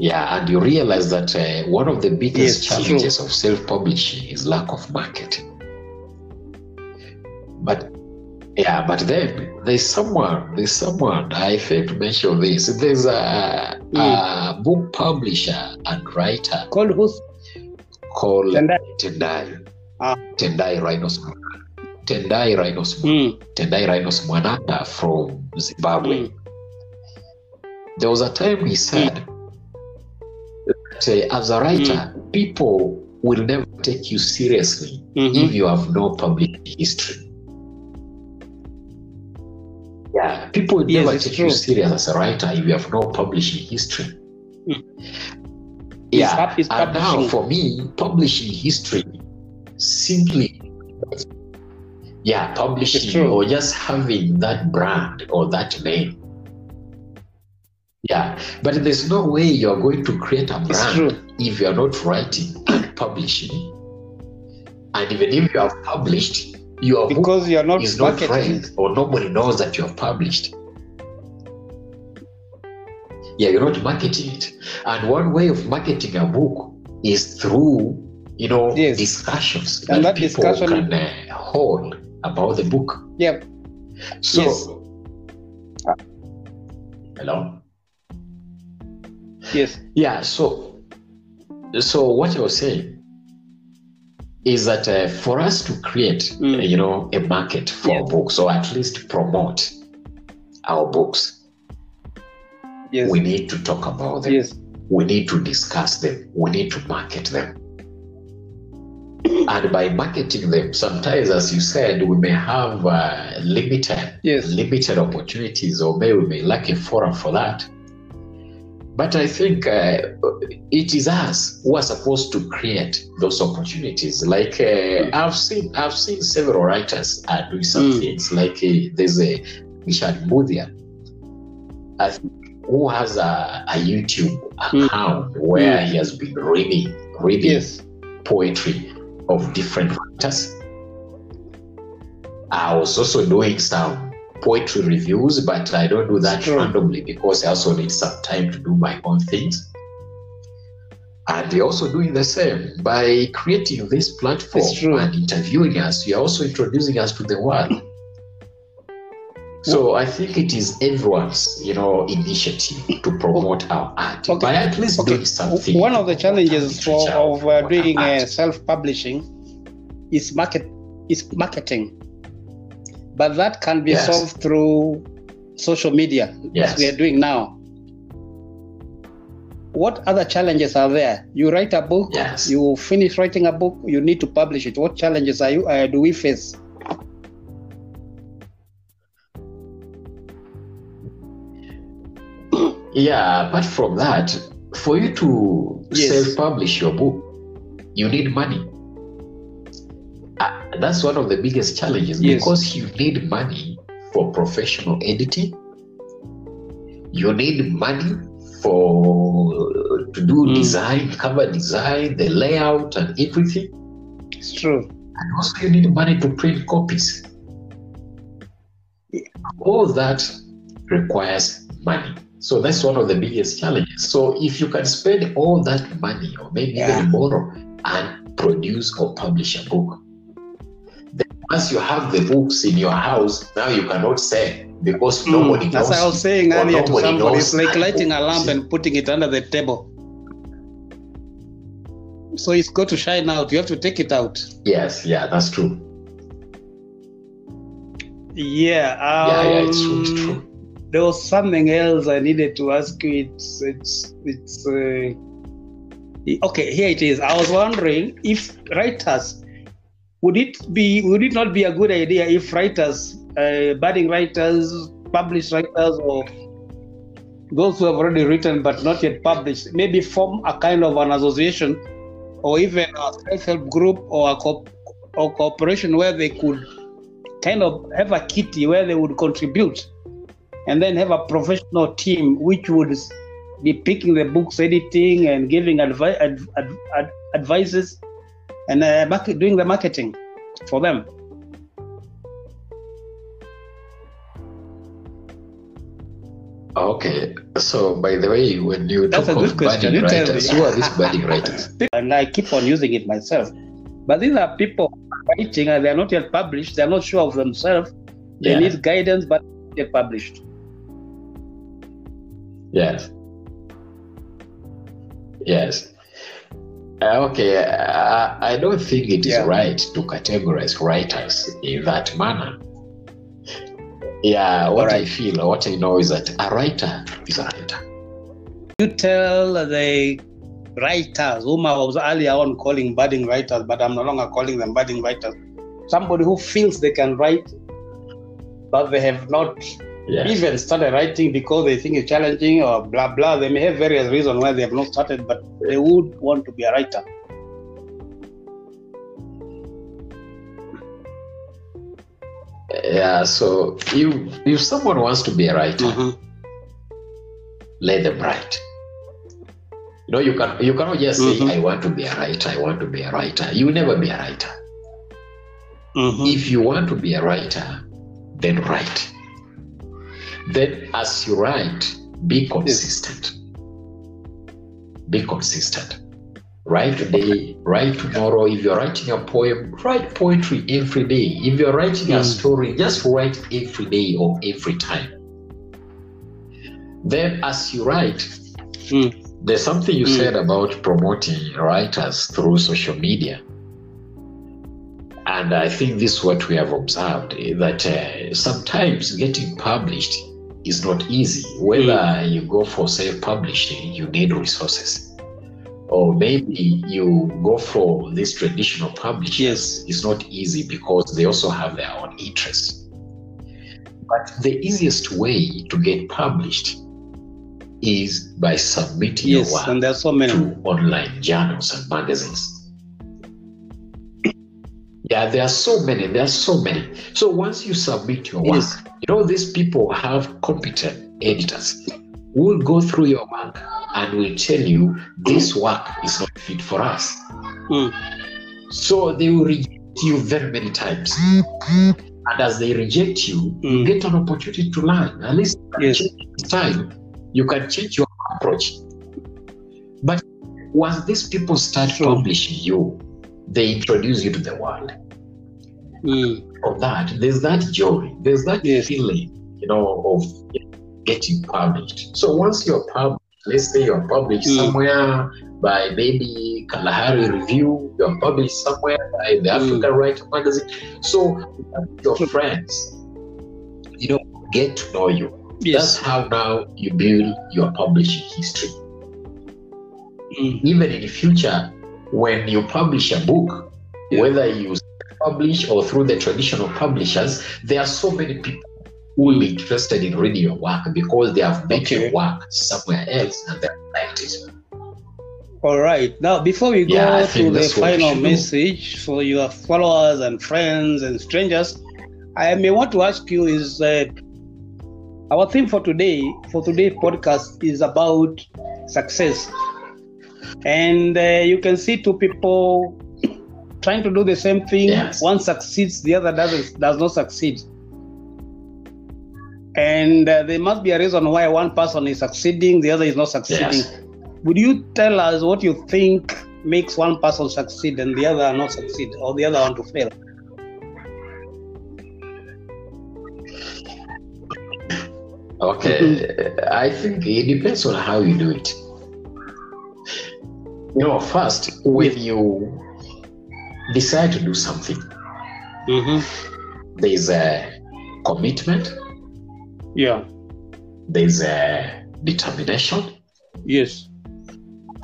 Yeah, and you realize that uh, one of the biggest Yes, challenges of self-publishing is lack of marketing. But yeah, but then there's someone, there's someone, I failed to mention this. There's a, a book publisher and writer Called who's called Tendai. Tendai. Ah. Tendai Rinos Tendai Rinos Mm, Tendai Rinos Mwanaka from Zimbabwe. mm, There was a time he said that uh, as a writer, people will never take you seriously mhm. if you have no public history. Yeah, people will Yes, never take true. you serious as a writer if you have no publishing history. Mm. Yeah, pub- it's and now for me, publishing history simply, yeah, publishing or just having that brand or that name. Yeah, but there's no way you're going to create a brand if you're not writing and publishing. And even if you have published, your Because you're not is not read or nobody knows that you have published. Yeah, you're not marketing it. And one way of marketing a book is through, you know, Yes. discussions And that people discussion- can uh, hold about the book. Yeah. So, Yes. hello. Yes. Yeah, so so what I was saying is that uh, for us to create, Mm. you know, a market for books or at least promote our books, Yes. we need to talk about them. Yes. We need to discuss them. We need to market them. And by marketing them, sometimes, as you said, we may have uh, limited Yes. limited opportunities, or maybe we may lack a forum for that. But I think uh, it is us who are supposed to create those opportunities. Like uh, I've seen, I've seen several writers uh, doing some Mm. things. Like uh, there's a Richard Mudia, I think, who has a, a YouTube Mm. account where he has been reading, reading Yes. poetry of different writers. I was also doing some poetry reviews, but I don't do that Sure. randomly because I also need some time to do my own things. And they're also doing the same by creating this platform and interviewing us. You're also introducing us to the world. So I think it is everyone's, you know, initiative to promote our art Okay. by at least Okay. doing something. One of the challenges for, of uh, doing uh, self-publishing is market is marketing, but that can be Yes. solved through social media, Yes. as we are doing now. What other challenges are there? You write a book, Yes. you finish writing a book, you need to publish it. What challenges are you uh, do we face? Yeah, apart from that, for you to Yes. self-publish your book, you need money. Uh, that's one of the biggest challenges Yes. because you need money for professional editing. You need money for to do Mm. design, cover design, the layout, and everything. It's true. And also, you need money to print copies. All that requires money. So that's one of the biggest challenges. So if you can spend all that money, or maybe Yeah. even borrow, and produce or publish a book, once you have the books in your house, now you cannot sell because nobody Mm, knows. As I was saying earlier to somebody, it's like lighting a lamp and putting it under the table. So it's got to shine out. You have to take it out. Yes, yeah, that's true. Yeah. Um, yeah, yeah, it's true. It's true. There was something else I needed to ask you. It's it's it's. Uh, okay, here it is. I was wondering if writers would it be would it not be a good idea if writers, uh, budding writers, published writers, or those who have already written but not yet published, maybe form a kind of an association or even a self-help group or a co- or cooperation where they could kind of have a kitty where they would contribute and then have a professional team which would be picking the books editing and giving advi- ad- ad- ad- advices and uh, market, doing the marketing for them Okay, so by the way, when you That's talk a good of question. budding You tell writers, who are these budding writers? [LAUGHS] and i keep on using it myself but these are people writing and they're not yet published they're not sure of themselves they Yeah. need guidance but they're published Yes. Yes. Uh, okay, I, I don't think it is Yeah. right to categorize writers in that manner. Yeah, what I feel, what I know is that a writer is a writer. you tell the writers whom I was earlier on calling budding writers, but I'm no longer calling them budding writers. Somebody who feels they can write, but they have not Yes. even started writing because they think it's challenging or blah blah. They may have various reasons why they have not started, but they would want to be a writer. Yeah, so if if someone wants to be a writer, Mhm. let them write. You know, you can you cannot just say, Mhm. I want to be a writer, I want to be a writer. You will never be a writer. Mhm. If you want to be a writer, then write. Then, as you write, be consistent. Be consistent. Write today, write tomorrow. If you're writing a poem, write poetry every day. If you're writing a story, just write every day or every time. Then, as you write, Mm. there's something you Mm. said about promoting writers through social media. And I think this is what we have observed eh, that uh, sometimes getting published is not easy. Whether mm. you go for self publishing, you need resources. Or maybe you go for this traditional publishing. Yes. It's not easy because they also have their own interests. But the easiest way to get published is by submitting Yes, your work and there are so many. to online journals and magazines. Yeah, there are so many. There are so many. So once you submit your work, Yes. you know these people have competent editors who will go through your work and will tell you this work is not fit for us. Mm. So they will reject you very many times. And as they reject you, you Mm. get an opportunity to learn. At least Yes. your. You can change your approach. But once these people start Sure. publishing you, they introduce you to the world. Mm. Of that, there's that joy, there's that Yes. feeling, you know, of getting published. So once you're published, let's say you're published Mm. somewhere by maybe Kalahari Review, you're published somewhere by the Mm. African Writer magazine. So your friends, you know, get to know you. Yes. That's how now you build your publishing history. Mm. Even in the future, when you publish a book, Yeah. whether you publish or through the traditional publishers, there are so many people who will be interested in reading your work because they have met Okay. your work somewhere else and they liked it. All right. Now, before we go Yeah, I to the that's what we final message for your followers and friends and strangers, I may want to ask you is that our theme for today, for today's podcast, is about success. And uh, you can see two people trying to do the same thing. Yes. One succeeds, the other doesn't, does not succeed. And uh, there must be a reason why one person is succeeding, the other is not succeeding. Yes. Would you tell us what you think makes one person succeed and the other not succeed, or the other one to fail? Okay. I think it depends on how you do it. You know, first, when you decide to do something, Mm-hmm. there's a commitment, Yeah. there's a determination, Yes.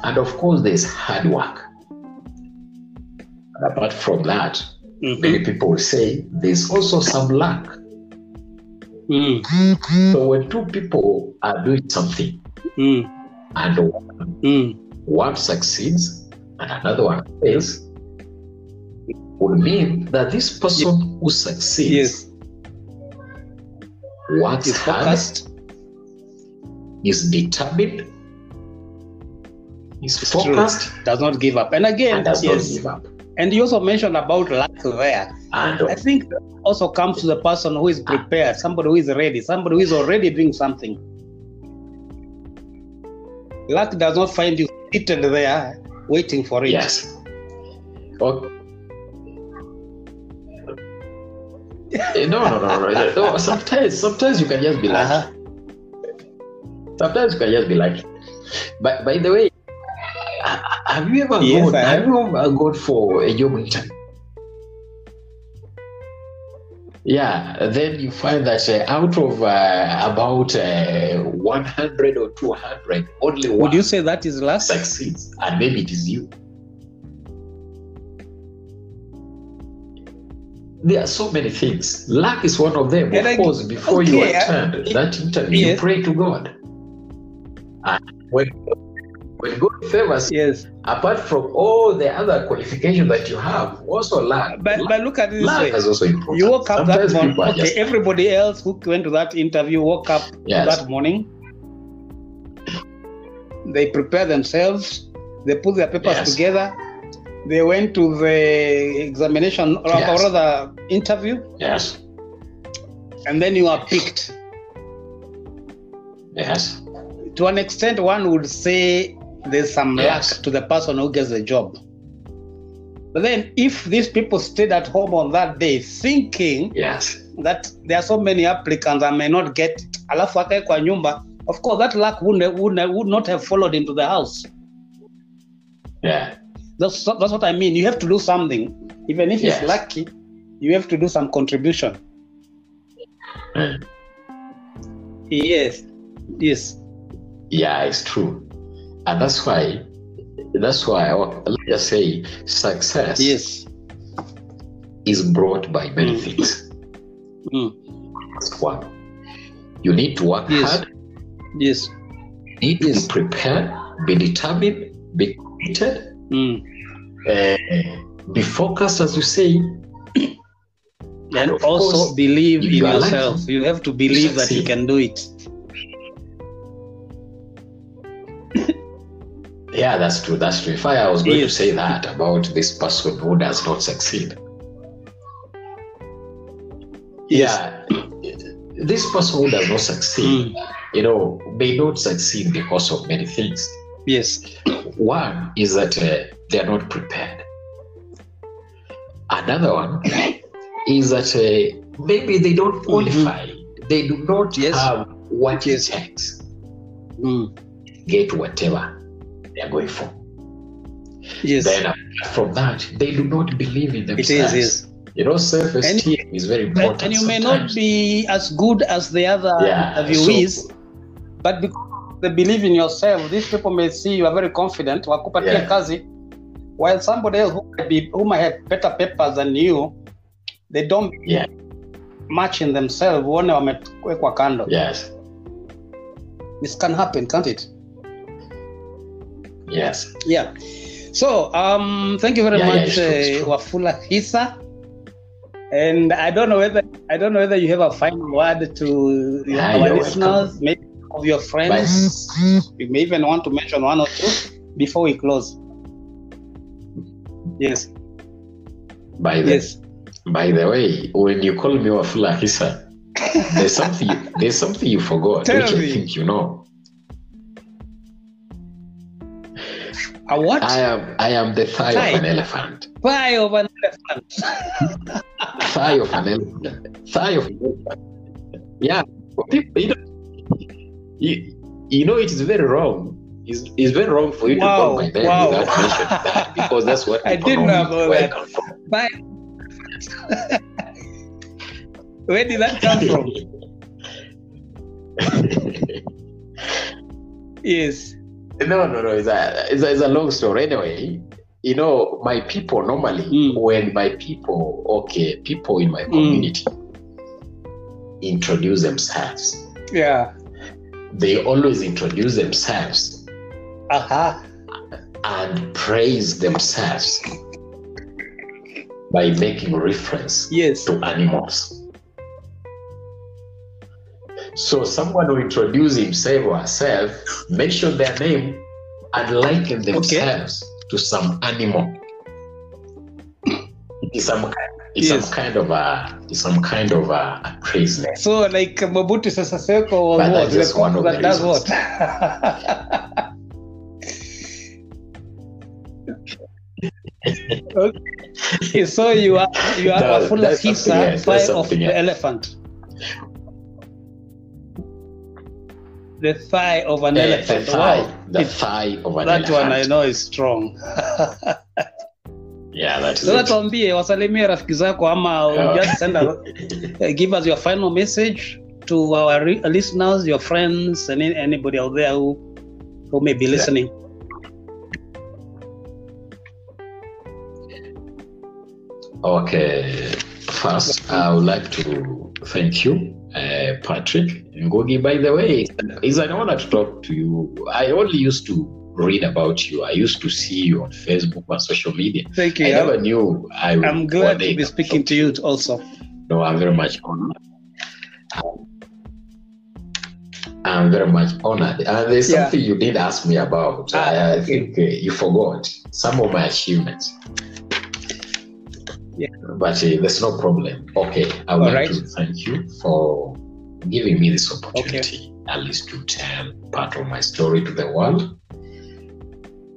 and of course, there's hard work. And apart from that, Mm-hmm. many people will say there's also some luck. Mm. So when two people are doing something Mm. and one, Mm. One succeeds and another one fails, it would mean that this person who succeeds Yes. works Is focused. is determined, is It's true. focused, Does not give up. And again, and does yes. not give up. And you also mentioned about luck there. And I think also comes to the person who is prepared, somebody who is ready, somebody who is already doing something. Luck does not find you seated there waiting for it. yes. Okay. Eh, No, no, no, no, no. Sometimes, sometimes you can just be lucky. Uh-huh. Sometimes you can just be lucky. But by the way, have you ever Yes, gone? Have have. you ever gone for a job interview? Yeah, then you find that uh, out of uh, about uh, 100 or 200, only one Would you say that is luck? succeeds, and maybe it is you. There are so many things. Luck is one of them. And of I- course, before you okay, I- attend that interview, you pray to God. And when, when God favors, Yes. apart from all the other qualifications that you have, also luck. But, but look at this luck way. also important. You woke up that morning. Okay, just- everybody else who went to that interview woke up Yes. that morning. They prepared themselves. They put their papers Yes. together. They went to the examination or, Yes. or rather interview, Yes, and then you are picked. yes, To an extent, one would say there's some luck to the person who gets the job. But then, if these people stayed at home on that day thinking yes, that there are so many applicants I may not get it. alafu akae kwa nyumba of course that luck would, would, would not have followed into the house. Yeah, that's, that's what I mean. You have to do something. Even if Yes. it's lucky you have to do some contribution. Mm. yes. Yes. Yeah, it's true, and that's why, that's why. Let me just say, success yes is brought by many Mm. things. Mm. First one, you need to work Yes. hard, yes you need to Yes. be prepared, be determined, be committed, mm. uh, be focused, as you say. and also course, believe in you yourself lucky, you have to believe that you can do it Yeah, that's true. That's true. If I, I was going Yes. to say that about this person who does not succeed. Yeah, this person who does not succeed, Mm. you know, may not succeed because of many things. yes One is that uh, they are not prepared. Another one is that uh, maybe they don't qualify. They do not Mm-hmm. Yes. have what Yes. it takes Mm. get whatever they are going for. yes Then uh, from that, they do not believe in themselves. is yes You know, self-esteem is very important. and you may not be as good as the other Yeah, is, but because they believe in yourself these people may see you are very confident wakupatia Yeah. kazi while somebody else who might, be, who might have better papers than you they don't Yeah. much in themselves uone wamewekwa kando Yes, this can happen can't it yes. yeah. So um thank you very Yeah, yeah, much true, it's uh, wafula khisa. And i don't know whether i don't know whether you have a final word to Yeah, our listeners maybe of your friends. You may even want to mention one or two before we close. Yes. By the yes. by the way, when you call me Wafula Khisa, there's something there's something you forgot, Tell which me. I think you know. A what I am I am the thigh Thigh? of an elephant. pie of an elephant Thigh of an elephant. Thigh of an elephant. Yeah. People, you know, you, you know it is very wrong It's, it's very wrong for you to Wow, call my name wow. without mentioning that because that's what [LAUGHS] I didn't know about that. But [LAUGHS] where did that come from? [LAUGHS] Yes. No, no, no. It's a, it's a, it's a long story. Anyway, you know, my people normally, Mm. when my people, okay, people in my Mm. community introduce themselves, Yeah. they always introduce themselves Uh-huh. and praise themselves by making reference Yes. to animals. So someone who introduce himself or herself, mention their name and liken themselves to some animal. It is some it's Yes. some kind of a it's some kind of a, a praise name. So like Mobutu Sese Seko was But what? that's one of that the does what? [LAUGHS] okay. So you are you are a full that's hisa something else, thigh that's of the elephant. The thigh of an The, the elephant. thigh, Wow. the thigh of an that elephant. That one I know is strong. [LAUGHS] Yeah, that is it. tuambie wasalimie rafiki zako ama Yeah. just [LAUGHS] send a, uh, give us your final message to our re- listeners, your friends, and any- anybody out there who who may be listening. Okay, first I would like to thank you, uh, Patrick Ngogi. By the way, it's an honor to talk to you. I only used to read about you. I used to see you on Facebook and social media. Thank you. I never knew I would I'm glad to be speaking to you also. No, I'm very much honored. I'm very much honored. And there's Yeah. something you did ask me about. Ah, I, I think uh, you forgot some of my achievements. Yeah. But uh, there's no problem. Okay, I would like right. to thank you for giving me this opportunity, at least to tell part of my story to the world.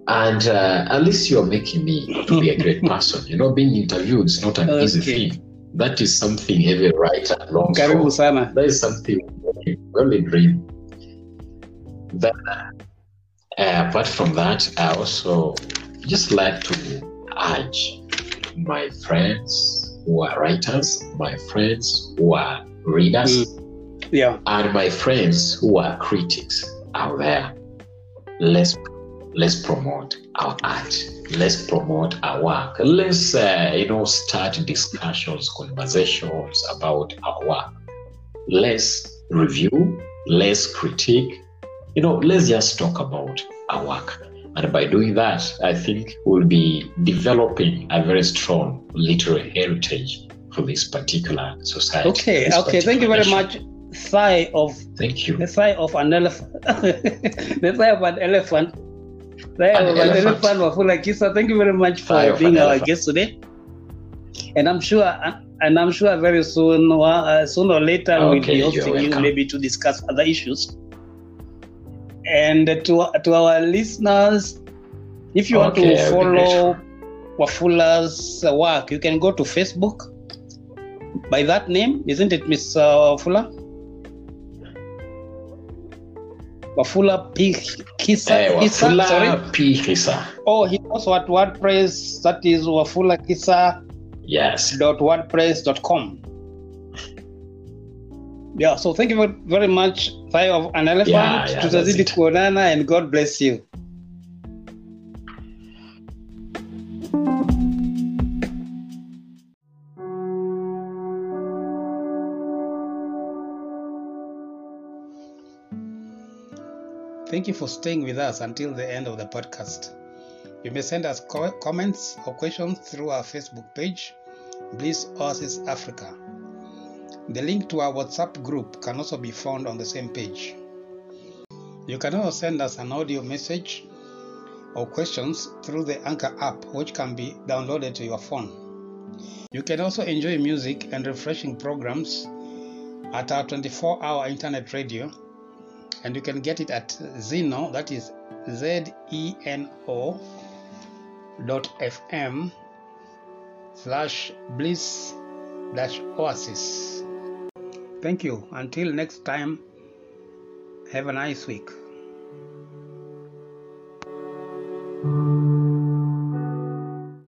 And uh, at least you're making me to be a great [LAUGHS] person. You know, being interviewed is not an easy thing. That is something every writer longs Karibu for. sana. That is something we only dream. Then, uh, apart from that, I also just like to urge my friends who are writers, my friends who are readers, Yeah. and my friends who are critics out there. Let's let's promote our art. Let's promote our work. Let's uh, you know start discussions, conversations about our work. Let's review. Let's critique. You know, let's just talk about our work. And by doing that, I think we'll be developing a very strong literary heritage for this particular society. Okay. Okay. Thank you very nation. much. Thigh of Thank you. the thigh [LAUGHS] of an elephant. the thigh of an elephant. Thigh An of an elephant. elephant. Wafula. Thank you very much for Thigh being our elephant. guest today. And I'm sure, and I'm sure very soon, uh, sooner or later, we'll Okay, be you're hosting you maybe to discuss other issues. And to to our listeners, if you want to follow Wafula's work, you can go to Facebook by that name, isn't it, Miss uh, Wafula? Wafula P. Kisa. Eh, Khisa, sorry. Wafula P'Khisa. Oh, he also at WordPress. That is Wafula Khisa. Yes. www.wordpress.com. Yeah, so thank you very- much, Thigh of an Elephant, Yeah, yeah, tutazidi kuonana and God bless you. Thank you for staying with us until the end of the podcast. You may send us co- comments or questions through our Facebook page, Bliss Oasis Africa. The link to our WhatsApp group can also be found on the same page. You can also send us an audio message or questions through the Anchor app, which can be downloaded to your phone. You can also enjoy music and refreshing programs at our 24 hour internet radio and you can get it at Zeno, that is Z E N O dot FM slash bliss dash oasis. Thank you. Until next time, have a nice week.